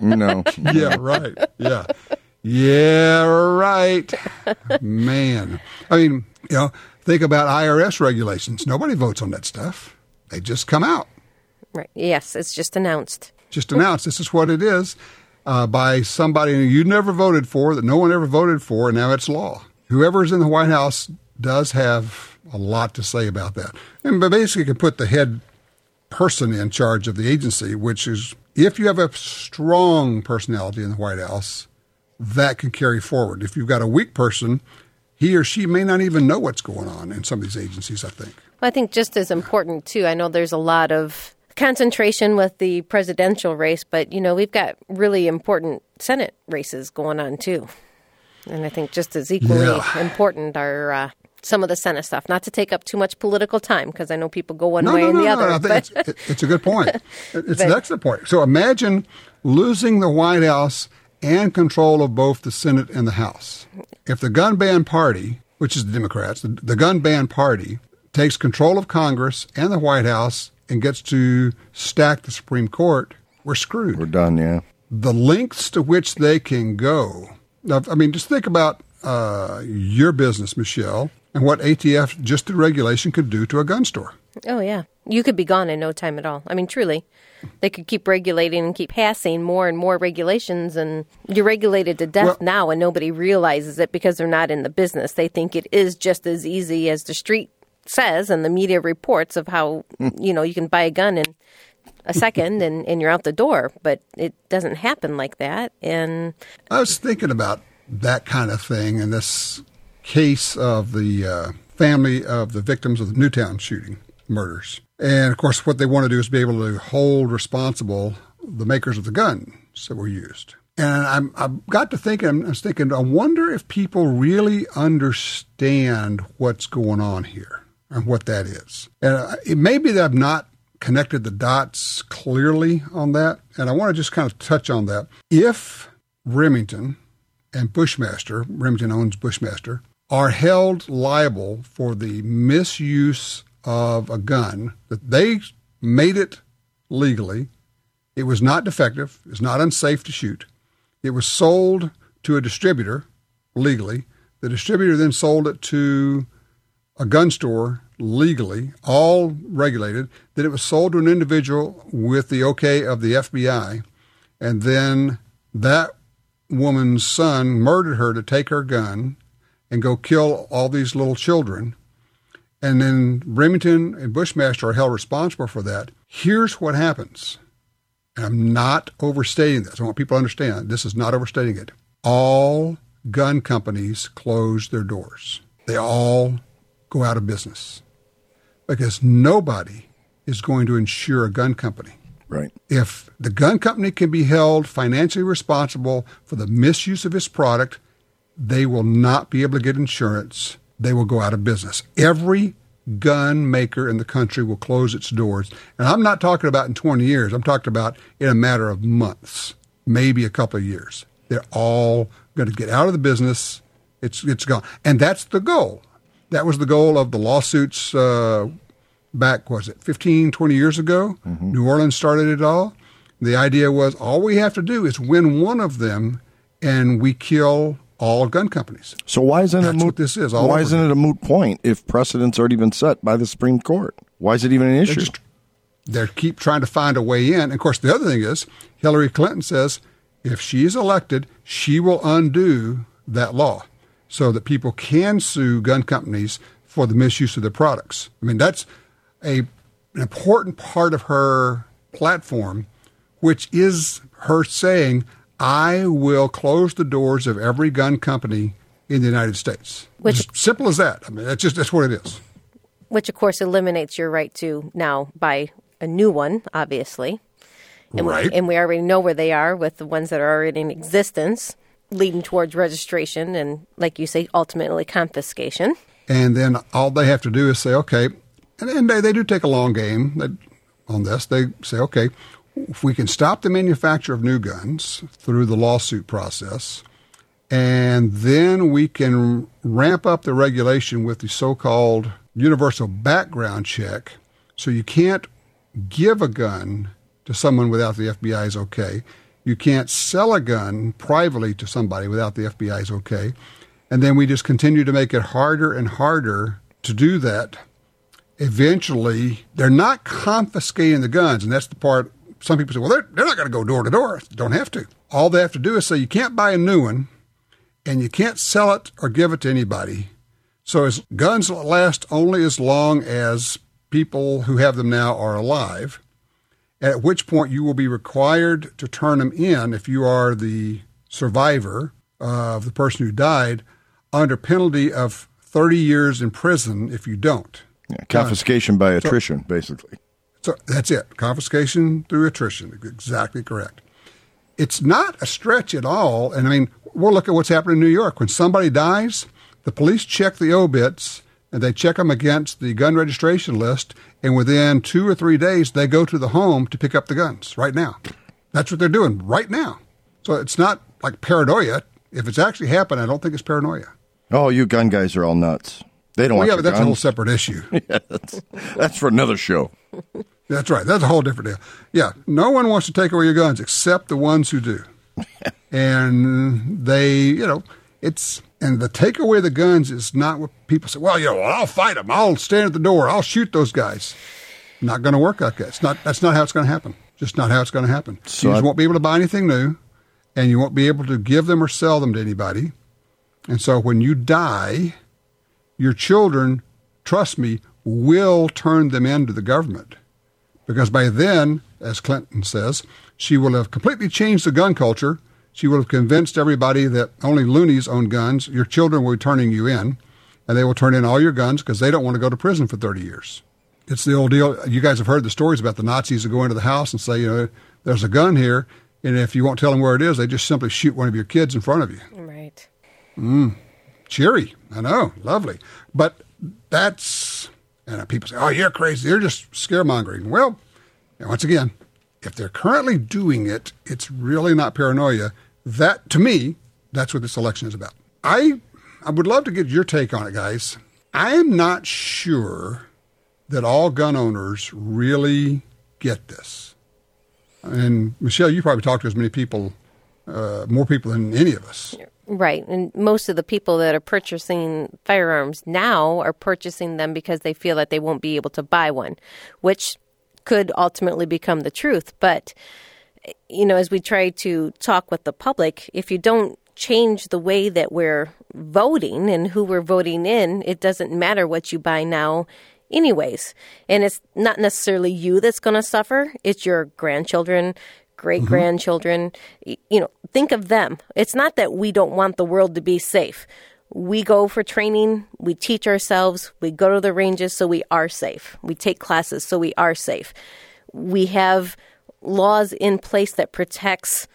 No. [laughs] Yeah, right. Yeah. Yeah, right. Man. I mean, you know, think about IRS regulations. Nobody votes on that stuff. They just come out. Right. Yes, it's just announced. Just announced. this is what it is uh, by somebody you never voted for, that no one ever voted for, and now it's law. Whoever's in the White House does have a lot to say about that. And but basically can put the head person in charge of the agency, which is if you have a strong personality in the White House, that can carry forward. If you've got a weak person, he or she may not even know what's going on in some of these agencies, I think. Well, I think just as important too. I know there's a lot of concentration with the presidential race, but you know we've got really important Senate races going on too, and I think just as equally Yeah. important are uh, some of the Senate stuff. Not to take up too much political time because I know people go one way and the other. I think but it's, it- it's a good point. It- [laughs] It's an excellent point. So imagine losing the White House and control of both the Senate and the House. If the gun ban party, which is the Democrats, the, the gun ban party, takes control of Congress and the White House and gets to stack the Supreme Court, we're screwed. We're done, yeah. The lengths to which they can go. Now, I mean, just think about uh, your business, Michelle, and what ATF, just the regulation, could do to a gun store. Oh, yeah. You could be gone in no time at all. I mean, truly. They could keep regulating and keep passing more and more regulations, and you're regulated to death Well- now, and nobody realizes it because they're not in the business. They think it is just as easy as the street says and the media reports of how, hmm. you know, you can buy a gun in a second and, and you're out the door, but it doesn't happen like that. And I was thinking about that kind of thing and this case of the uh, family of the victims of the Newtown shooting murders. And of course, what they want to do is be able to hold responsible the makers of the guns that were used. And I'm, I've got to thinking, I was thinking, I wonder if people really understand what's going on here and what that is. And uh, it may be that I've not connected the dots clearly on that. And I want to just kind of touch on that. If Remington and Bushmaster, Remington owns Bushmaster, are held liable for the misuse of a gun that they made it legally. It was not defective. It's not unsafe to shoot. It was sold to a distributor legally. The distributor then sold it to a gun store legally, all regulated. Then it was sold to an individual with the okay of the FBI. And then that woman's son murdered her to take her gun and go kill all these little children. And then Remington and Bushmaster are held responsible for that. Here's what happens. And I'm not overstating this. I want people to understand this is not overstating it. All gun companies close their doors. They all go out of business because nobody is going to insure a gun company. Right. If the gun company can be held financially responsible for the misuse of its product, they will not be able to get insurance. They will go out of business. Every gun maker in the country will close its doors. And I'm not talking about in 20 years, I'm talking about in a matter of months, maybe a couple of years. They're all going to get out of the business. It's, it's gone. And that's the goal. That was the goal of the lawsuits uh, back, was it 15, 20 years ago? New Orleans started it all. The idea was all we have to do is win one of them and we kill all gun companies. So why isn't it That's moot? this is, why isn't again. it a moot point if precedent's already been set by the Supreme Court? Why is it even an They issue? just they keep trying to find a way in. And of course, the other thing is Hillary Clinton says if she's elected, she will undo that law so that people can sue gun companies for the misuse of their products. I mean, that's a an important part of her platform, which is her saying, "I will close the doors of every gun company in the United States." Which- Just simple as that. I mean, that's just that's what it is. which of course eliminates your right to now buy a new one, obviously. And Right. We, and we already know where they are with the ones that are already in existence, leading towards registration and, like you say, ultimately confiscation. and then all they have to do is say, okay, and, and they, they do take a long game on this. They say, okay, if we can stop the manufacture of new guns through the lawsuit process, and then we can ramp up the regulation with the so-called universal background check, so you can't give a gun to someone without the FBI's okay. You can't sell a gun privately to somebody without the FBI's okay. And then we just continue to make it harder and harder to do that. Eventually, they're not confiscating the guns, and that's the part some people say, well, they're, they're not going to go door to door. Don't have to. All they have to do is say, you can't buy a new one, and you can't sell it or give it to anybody. So as guns last only as long as people who have them now are alive, at which point you will be required to turn them in if you are the survivor of the person who died under penalty of 30 years in prison if you don't. Yeah, confiscation by attrition, basically. So that's it. Confiscation through attrition. Exactly correct. It's not a stretch at all. And I mean, we'll look at what's happening in New York. When somebody dies, the police check the obits and they check them against the gun registration list. And within two or three days, they go to the home to pick up the guns right now. That's what they're doing right now. So it's not like paranoia. If it's actually happened, I don't think it's paranoia. Oh, you gun guys are all nuts. They don't Well, want yeah, but that's a whole separate issue. [laughs] yeah, that's, That's for another show. [laughs] That's right. That's a whole different deal. Yeah, no one wants to take away your guns except the ones who do. [laughs] and they, you know, it's and the take away the guns is not what people say. Well, you know, well, I'll fight them. I'll stand at the door. I'll shoot those guys. Not going to work like that. It's not. That's not how it's going to happen. Just not how it's going to happen. So you just I- won't be able to buy anything new, and you won't be able to give them or sell them to anybody. And so when you die, your children, trust me, will turn them into the government. Because by then, as Clinton says, she will have completely changed the gun culture. She will have convinced everybody that only loonies own guns. Your children will be turning you in, and they will turn in all your guns because they don't want to go to prison for 30 years. It's the old deal. You guys have heard the stories about the Nazis who go into the house and say, you know, there's a gun here, and if you won't tell them where it is, they just simply shoot one of your kids in front of you Right. Mm. cheery. I know, lovely. But that's, and people say, oh, you're crazy. You're just scaremongering. Well, once again, if they're currently doing it, it's really not paranoia. That, to me, that's what this election is about. I, I would love to get your take on it, guys. I am not sure that all gun owners really get this. And Michelle, you probably talk to as many people, uh, more people than any of us. Right. And most of the people that are purchasing firearms now are purchasing them because they feel that they won't be able to buy one, which could ultimately become the truth. But, you know, as we try to talk with the public, if you don't change the way that we're voting and who we're voting in, it doesn't matter what you buy now anyways. And it's not necessarily you that's going to suffer, it's your grandchildren, great mm-hmm. grandchildren. Y- You know, think of them. It's not that we don't want the world to be safe. We go for training, we teach ourselves, we go to the ranges so we are safe. We take classes so we are safe. We have laws in place that protects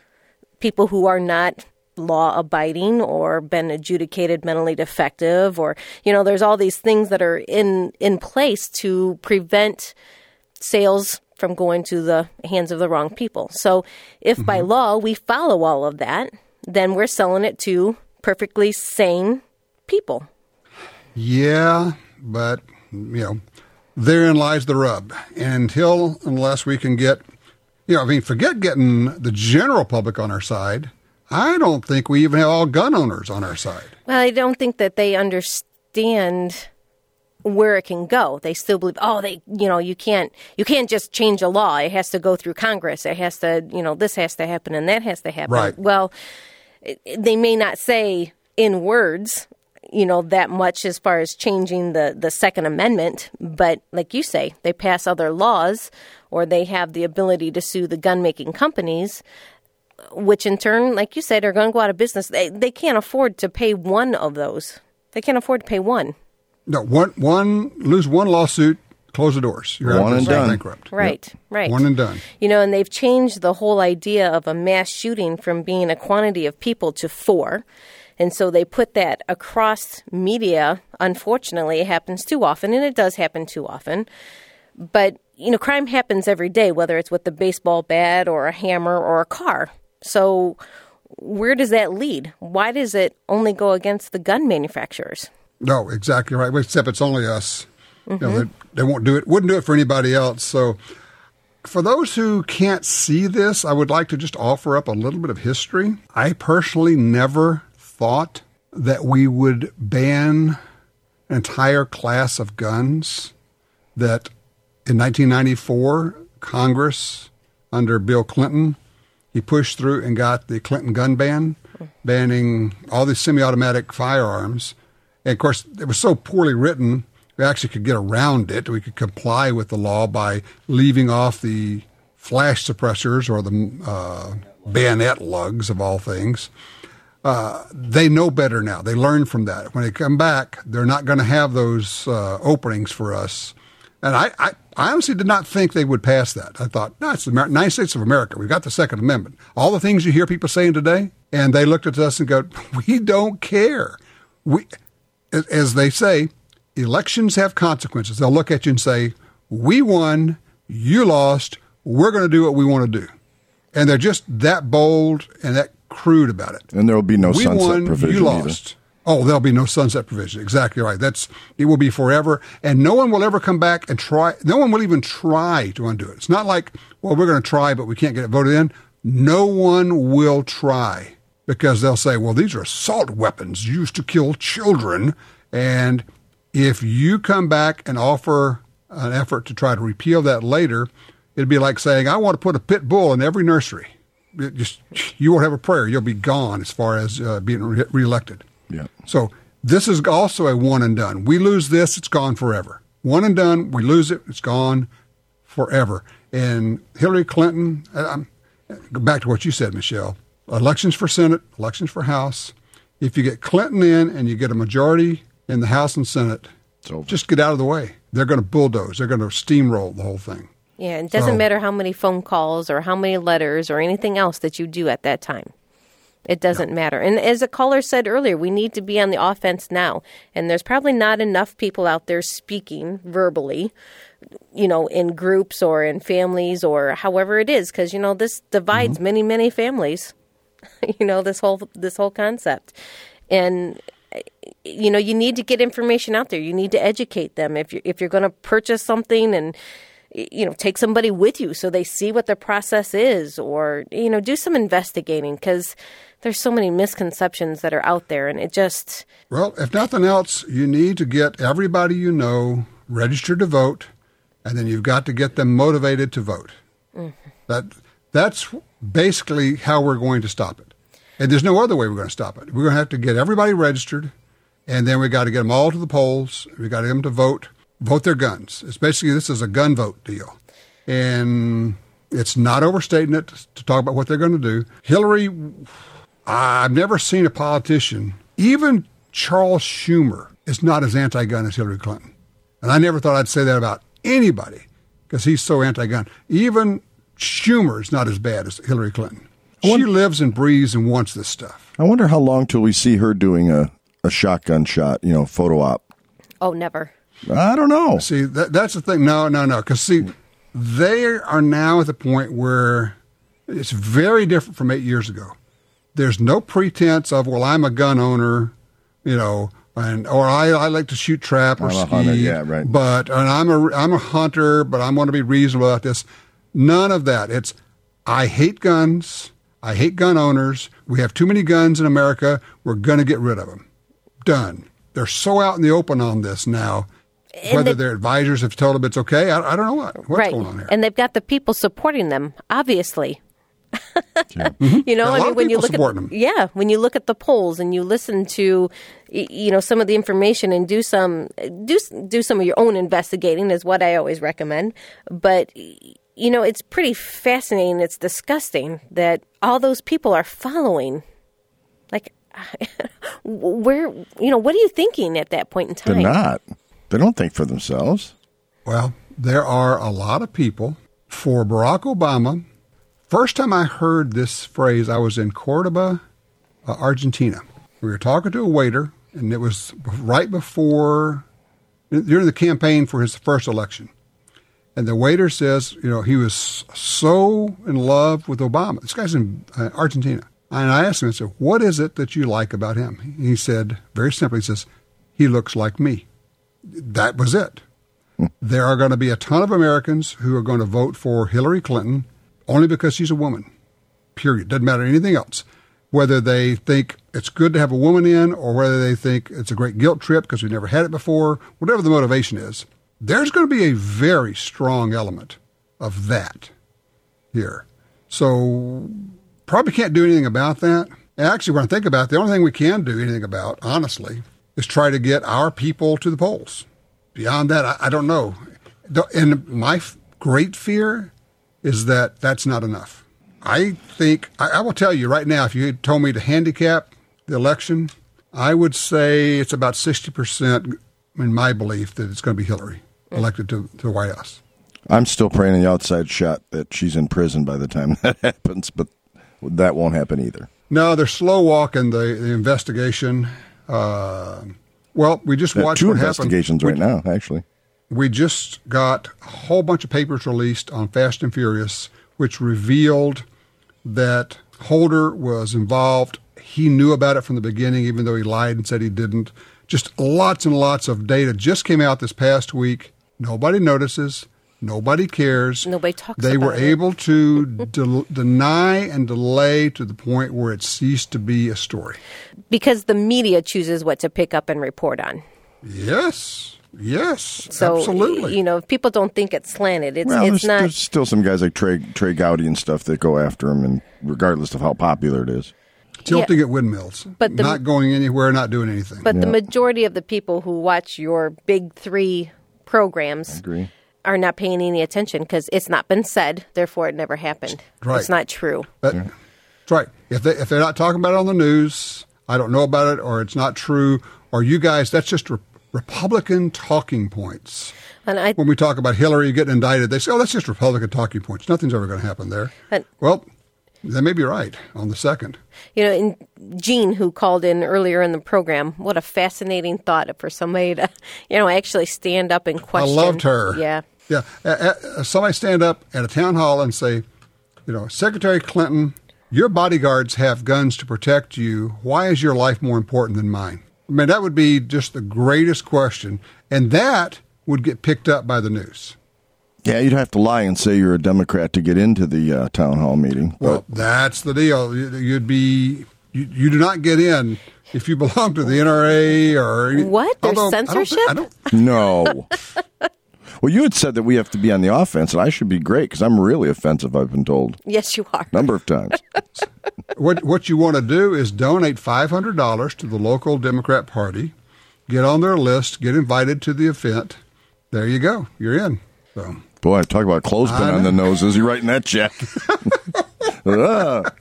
people who are not law abiding or been adjudicated mentally defective or you know there's all these things that are in in place to prevent sales from going to the hands of the wrong people. So if by mm-hmm. law we follow all of that, then we're selling it to perfectly sane people. Yeah, but you know, therein lies the rub. And until unless we can get, you know, I mean, forget getting the general public on our side. I don't think we even have all gun owners on our side. Well, I don't think that they understand where it can go. They still believe, oh, they, you know, you can't, you can't just change a law. It has to go through Congress. It has to, you know, this has to happen and that has to happen. Right. Well, they may not say in words, you know, that much as far as changing the the Second Amendment, but like you say, they pass other laws or they have the ability to sue the gun making companies which in turn, like you said, are going to go out of business. They, they can't afford to pay one of those. They can't afford to pay one. No, one, one, lose one lawsuit, close the doors. You're out One and done. bankrupt. Right, right. One and done. You know, and they've changed the whole idea of a mass shooting from being a quantity of people to four. And so they put that across media. Unfortunately, it happens too often, and it does happen too often. But, you know, crime happens every day, whether it's with a baseball bat or a hammer or a car. So where does that lead? Why does it only go against the gun manufacturers? No, exactly right. Except it's only us. You know, mm-hmm. they, they won't do it. Wouldn't do it for anybody else. So, for those who can't see this, I would like to just offer up a little bit of history. I personally never thought that we would ban an entire class of guns. That in 1994, Congress under Bill Clinton, he pushed through and got the Clinton gun ban, mm. banning all these semi-automatic firearms. And of course, it was so poorly written, we actually could get around it. We could comply with the law by leaving off the flash suppressors or the uh, bayonet lugs of all things. Uh, they know better now. They learn from that. When they come back, they're not going to have those uh, openings for us. And I, I, I honestly did not think they would pass that. I thought, no, it's the Amer- United States of America. We've got the Second Amendment. All the things you hear people saying today, and they looked at us and go, we don't care. We, as- they say, elections have consequences. They'll look at you and say, we won, you lost, we're going to do what we want to do. And they're just that bold and that crude about it. And there will be no we sunset won, provision you either. lost. Oh, there'll be no sunset provision. Exactly right. That's it will be forever, and no one will ever come back and try. No one will even try to undo it. It's not like, well, we're going to try, but we can't get it voted in. No one will try because they'll say, well, these are assault weapons used to kill children, and if you come back and offer an effort to try to repeal that later, it'd be like saying, I want to put a pit bull in every nursery. It just you won't have a prayer. You'll be gone as far as uh, being re- reelected. Yeah. So this is also a one and done. We lose this, it's gone forever. One and done. We lose it, it's gone forever. And Hillary Clinton, go back to what you said, Michelle. Elections for Senate, elections for House. If you get Clinton in and you get a majority in the House and Senate, just get out of the way. They're going to bulldoze. They're going to steamroll the whole thing. Yeah, it doesn't So- matter how many phone calls or how many letters or anything else that you do at that time. It doesn't matter. And as a caller said earlier, we need to be on the offense now. And there's probably not enough people out there speaking verbally, you know, in groups or in families or however it is, because you know this divides mm-hmm. many, many families. [laughs] you know this whole this whole concept, and you know you need to get information out there. You need to educate them if you if you're going to purchase something and you know take somebody with you so they see what the process is or you know do some investigating because there's so many misconceptions that are out there and it just Well, if nothing else, you need to get everybody you know registered to vote, and then you've got to get them motivated to vote. Mm-hmm. That that's basically how we're going to stop it. And there's no other way we're going to stop it. We're going to have to get everybody registered, and then we got to get them all to the polls. We got to get them to vote, vote their guns. It's basically this is a gun vote deal, and it's not overstating it to talk about what they're going to do. Hillary I've never seen a politician, even Charles Schumer, is not as anti gun as Hillary Clinton. And I never thought I'd say that about anybody because he's so anti gun. Even Schumer is not as bad as Hillary Clinton. She lives and breathes and wants this stuff. I wonder how long till we see her doing a, a shotgun shot, you know, photo op. oh never I don't know. See, that, that's the thing. No, no, no. Because, see, they are now at the point where it's very different from eight years ago. There's no pretense of, well, I'm a gun owner, you know, and or I, I like to shoot trap or I'm a ski. hunter, yeah, right. But and I'm a I'm a hunter, but I want to be reasonable about this. None of that. It's I hate guns. I hate gun owners. We have too many guns in America. We're going to get rid of them. Done. They're so out in the open on this now. Whether they- their advisors have told them it's okay, I, I don't know what, what's right going on here. and they've got the people supporting them obviously [laughs] [laughs] you know Yeah, a i lot mean of when you people look supporting at them. yeah when you look at the polls and you listen to you know some of the information and do some do do some of your own investigating is what i always recommend but you know it's pretty fascinating it's disgusting that all those people are following like [laughs] where you know what are you thinking at that point in time? They're not. They don't think for themselves. Well, there are a lot of people for Barack Obama. First time I heard this phrase, I was in Cordoba, uh, Argentina. We were talking to a waiter, and it was right before, during the campaign for his first election. And the waiter says, you know, he was so in love with Obama. This guy's in uh, Argentina. And I asked him, I said, what is it that you like about him? He said, very simply, he says, he looks like me. That was it. There are going to be a ton of Americans who are going to vote for Hillary Clinton only because she's a woman. Period. Doesn't matter anything else. Whether they think it's good to have a woman in or whether they think it's a great guilt trip because we've never had it before, whatever the motivation is, there's going to be a very strong element of that here. So probably can't do anything about that. Actually, when I think about it, the only thing we can do anything about, honestly, is try to get our people to the polls. Beyond that, I, I don't know. And my f- great fear is that that's not enough. I think, I, I will tell you right now, if you told me to handicap the election, I would say it's about 60% in my belief that it's going to be Hillary elected to, to the White House. I'm still praying on the outside shot that she's in prison by the time [laughs] that happens, but that won't happen either. No, they're slow walking the, the investigation. Uh, well, we just watched two what investigations happened. right now, actually. We just got a whole bunch of papers released on Fast and Furious, which revealed that Holder was involved he knew about it from the beginning, even though he lied and said he didn't. Just lots and lots of data just came out this past week. Nobody notices. Nobody cares. Nobody talks They were about it. able to [laughs] de- deny and delay to the point where it ceased to be a story. because the media chooses what to pick up and report on. Yes. Yes. So absolutely. you know, if people don't think it's slanted, it's Well, it's there's, not. there's still some guys like Trey Trey Gowdy and stuff that go after him, and regardless of how popular it is. Tilting at windmills. But the- not going anywhere, not doing anything. But the majority of the people who watch your big three programs are not paying any attention because it's not been said, therefore it never happened. Right. It's not true. That- That's right. If they if they're not talking about it on the news, I don't know about it, or it's not true, or you guys, that's just re- Republican talking points. And I When we talk about Hillary getting indicted, they say, "Oh, that's just Republican talking points. Nothing's ever going to happen there." And- well, they may be right on the second. You know, and Jean, who called in earlier in the program, what a fascinating thought for somebody to, [laughs] you know, actually stand up and question. I loved her. Yeah. yeah. Somebody stand up at a town hall and say, you know, Secretary Clinton, your bodyguards have guns to protect you. Why is your life more important than mine? I mean, that would be just the greatest question, and that would get picked up by the news. Yeah, you'd have to lie and say you're a Democrat to get into the uh, town hall meeting. Well, that's the deal. You- You'd be you, you do not get in if you belong to the NRA or any- What? There's although I don't thi- censorship? I don't, no. [laughs] well, you had said that we have to be on the offense, and I should be great because I'm really offensive. I've been told Yes, you are. number of times. [laughs] what what you want to do is donate five hundred dollars to the local Democrat Party, get on their list, get invited to the event. There you go. You're in. So Boy, talk about clothespin on the nose. Is he writing that check? [laughs]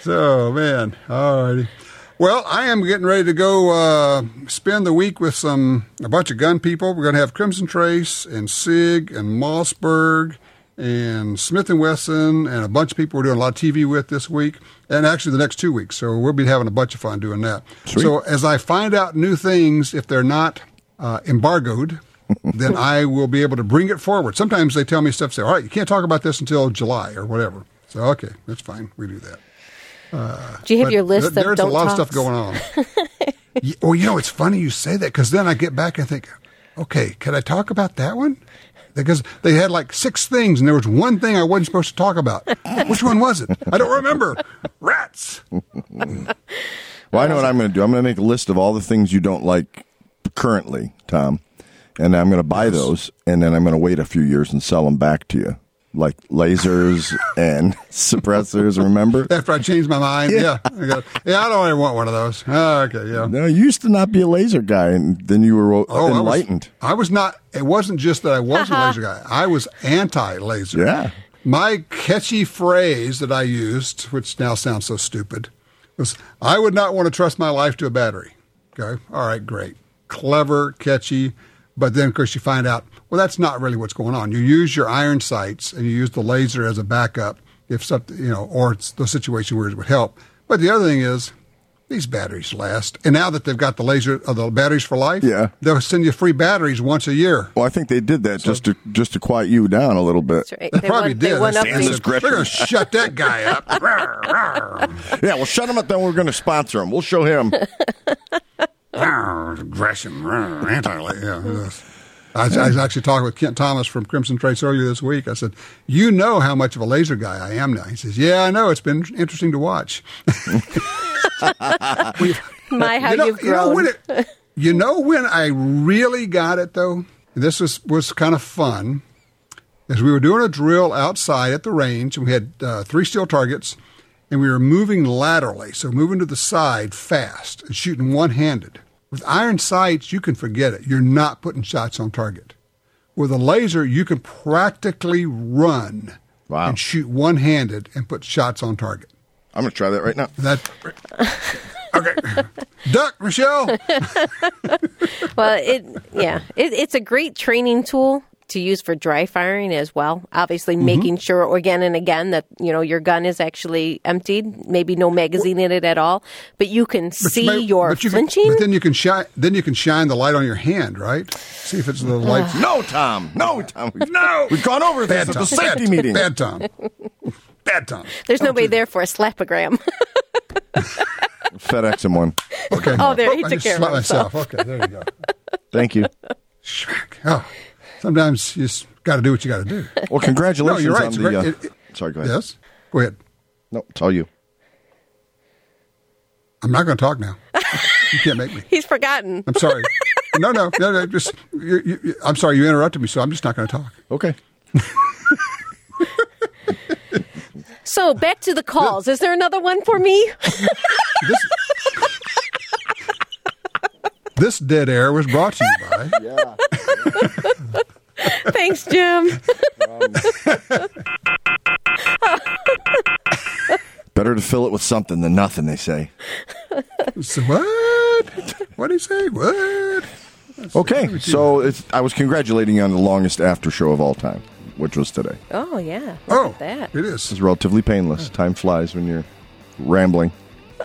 So man, all righty. Well, I am getting ready to go uh, spend the week with some a bunch of gun people. We're going to have Crimson Trace and Sig and Mossberg and Smith and Wesson and a bunch of people we're doing a lot of TV with this week and actually the next two weeks. So we'll be having a bunch of fun doing that. Sweet. So as I find out new things, if they're not uh, embargoed, then [laughs] I will be able to bring it forward. Sometimes they tell me stuff, say, all right, you can't talk about this until July or whatever. So, okay, that's fine. We do that. Uh, do you have your list there- of There's don't a lot talks? of stuff going on. [laughs] Y- well, you know, it's funny you say that because then I get back and think, okay, can I talk about that one? Because they had like six things, and there was one thing I wasn't supposed to talk about. [laughs] Which one was it? I don't remember. Rats. Well, I know what I'm going to do. I'm going to make a list of all the things you don't like currently, Tom, and I'm going to buy those, and then I'm going to wait a few years and sell them back to you, like lasers [laughs] and suppressors. Remember? After I changed my mind, yeah, I got, yeah, I don't really want one of those. Oh, okay, yeah. No, you used to not be a laser guy, and then you were Oh, I was- enlightened. I was, not. It wasn't just that I wasn't a laser [laughs] guy. I was anti-laser. Yeah. My catchy phrase that I used, which now sounds so stupid, was I would not want to trust my life to a battery. Okay. All right, great. Clever, catchy. But then, of course, you find out, well, that's not really what's going on. You use your iron sights and you use the laser as a backup if something, you know, or it's the situation where it would help. But the other thing is, these batteries last. And now that they've got the laser, uh, the batteries for life, Yeah. they'll send you free batteries once a year. Well, I think they did that just to just to quiet you down a little bit. That's right. They, They probably went, did. They went They up said, This the, is Gresham. They're going to shut that guy up. Rawr, [laughs] rawr. Yeah, well, shut him up. Then we're going to sponsor him. We'll show him. [laughs] Rawr, Gresham, anti yeah. yes. I, was- I was actually talking with Kent Thomas from Crimson Trace earlier this week. I said, "You know how much of a laser guy I am now." He says, "Yeah, I know. It's been interesting to watch." [laughs] my how you know, you've you know grown. when it, you know when I really got it though. This was was kind of fun. As we were doing a drill outside at the range, and we had uh, three steel targets, and we were moving laterally, so moving to the side fast and shooting one handed. With iron sights, you can forget it. You're not putting shots on target. With a laser, you can practically run Wow. and shoot one handed and put shots on target. I'm going to try that right now. That [laughs] okay. Duck, Michelle. [laughs] Well, it yeah, it, it's a great training tool to use for dry firing as well. Obviously, Mm-hmm. making sure again and again that you know your gun is actually emptied. Maybe no magazine in it at all, but you can see But- your but you can- flinching. but then you can shine. Then you can shine the light on your hand, right? See if it's the light. No, Tom. No, Tom. No. We've gone over this Bad at the safety Bad, meeting. Bad Tom. Bad Tom. There's nobody there for a slapogram. [laughs] FedEx him one. Okay. Oh, there, he I took just care of slapped himself. myself. Okay, there you go. Thank you. Schmack. Oh, sometimes you just got to do what you got to do. [laughs] Well, congratulations No, you're right. on It's the. great. Uh, It- it- sorry, go ahead. Yes. Go ahead. No, it's all you. I'm not going to talk now. You can't make me. [laughs] He's forgotten. I'm sorry. No, no, no, no. Just, you, you, you- I'm sorry. You interrupted me, so I'm just not going to talk. Okay. [laughs] So back to the calls. Is there another one for me? This, this dead air was brought to you by. [laughs] Thanks, Jim. Better to fill it with something than nothing, they say. So what? What do you say? What? Okay, so it's, I was congratulating you on the longest after show of all time, which was today. Oh yeah. Look Oh, at that. it is. It's relatively painless. Time flies when you're rambling.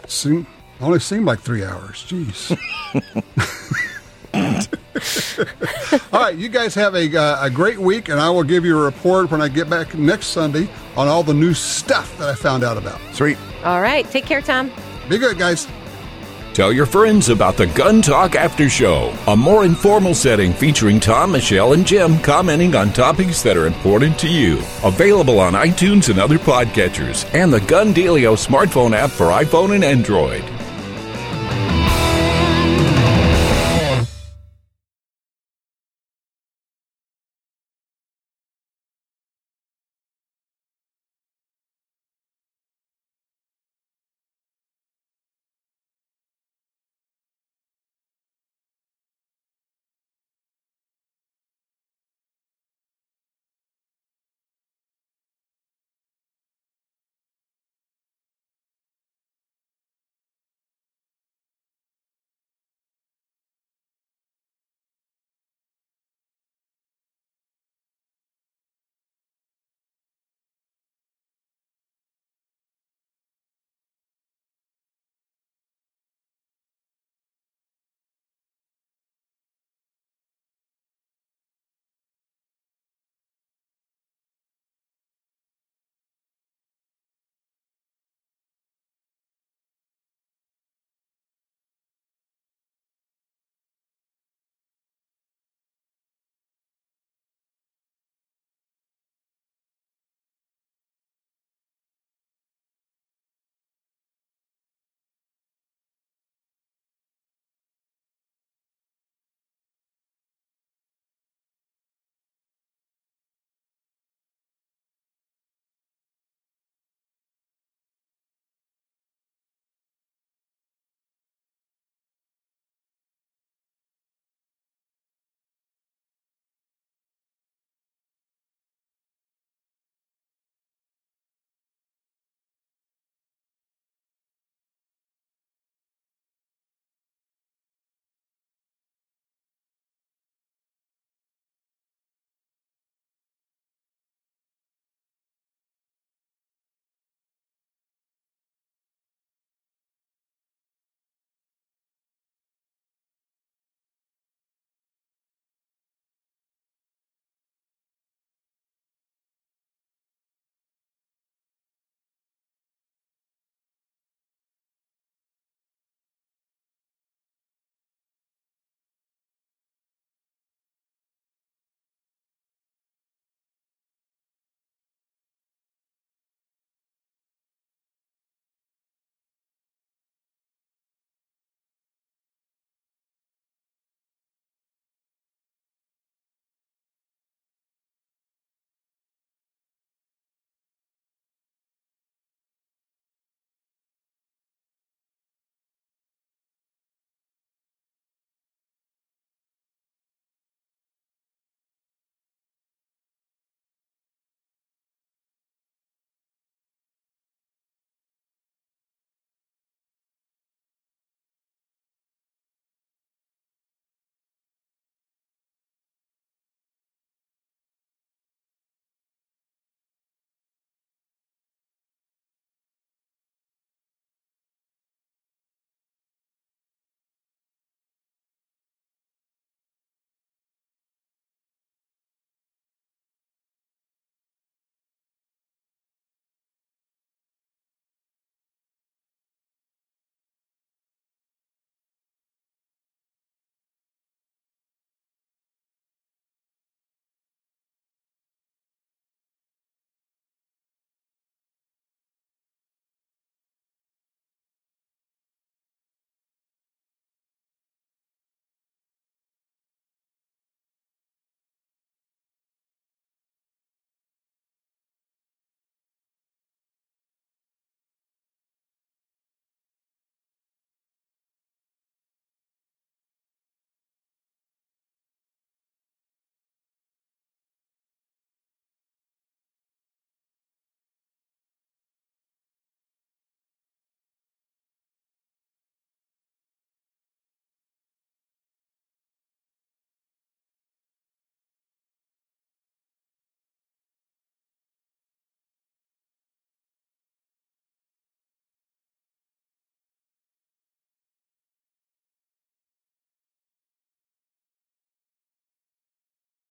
Seem, only seemed like three hours. Jeez. [laughs] [laughs] All right, you guys have a, uh, a great week, and I will give you a report when I get back next Sunday on all the new stuff that I found out about. Sweet. All right. Take care, Tom. Be good, guys. Tell your friends about the Gun Talk After Show, a more informal setting featuring Tom, Michelle, and Jim commenting on topics that are important to you. Available on iTunes and other podcatchers, and the Gun Dealio smartphone app for iPhone and Android.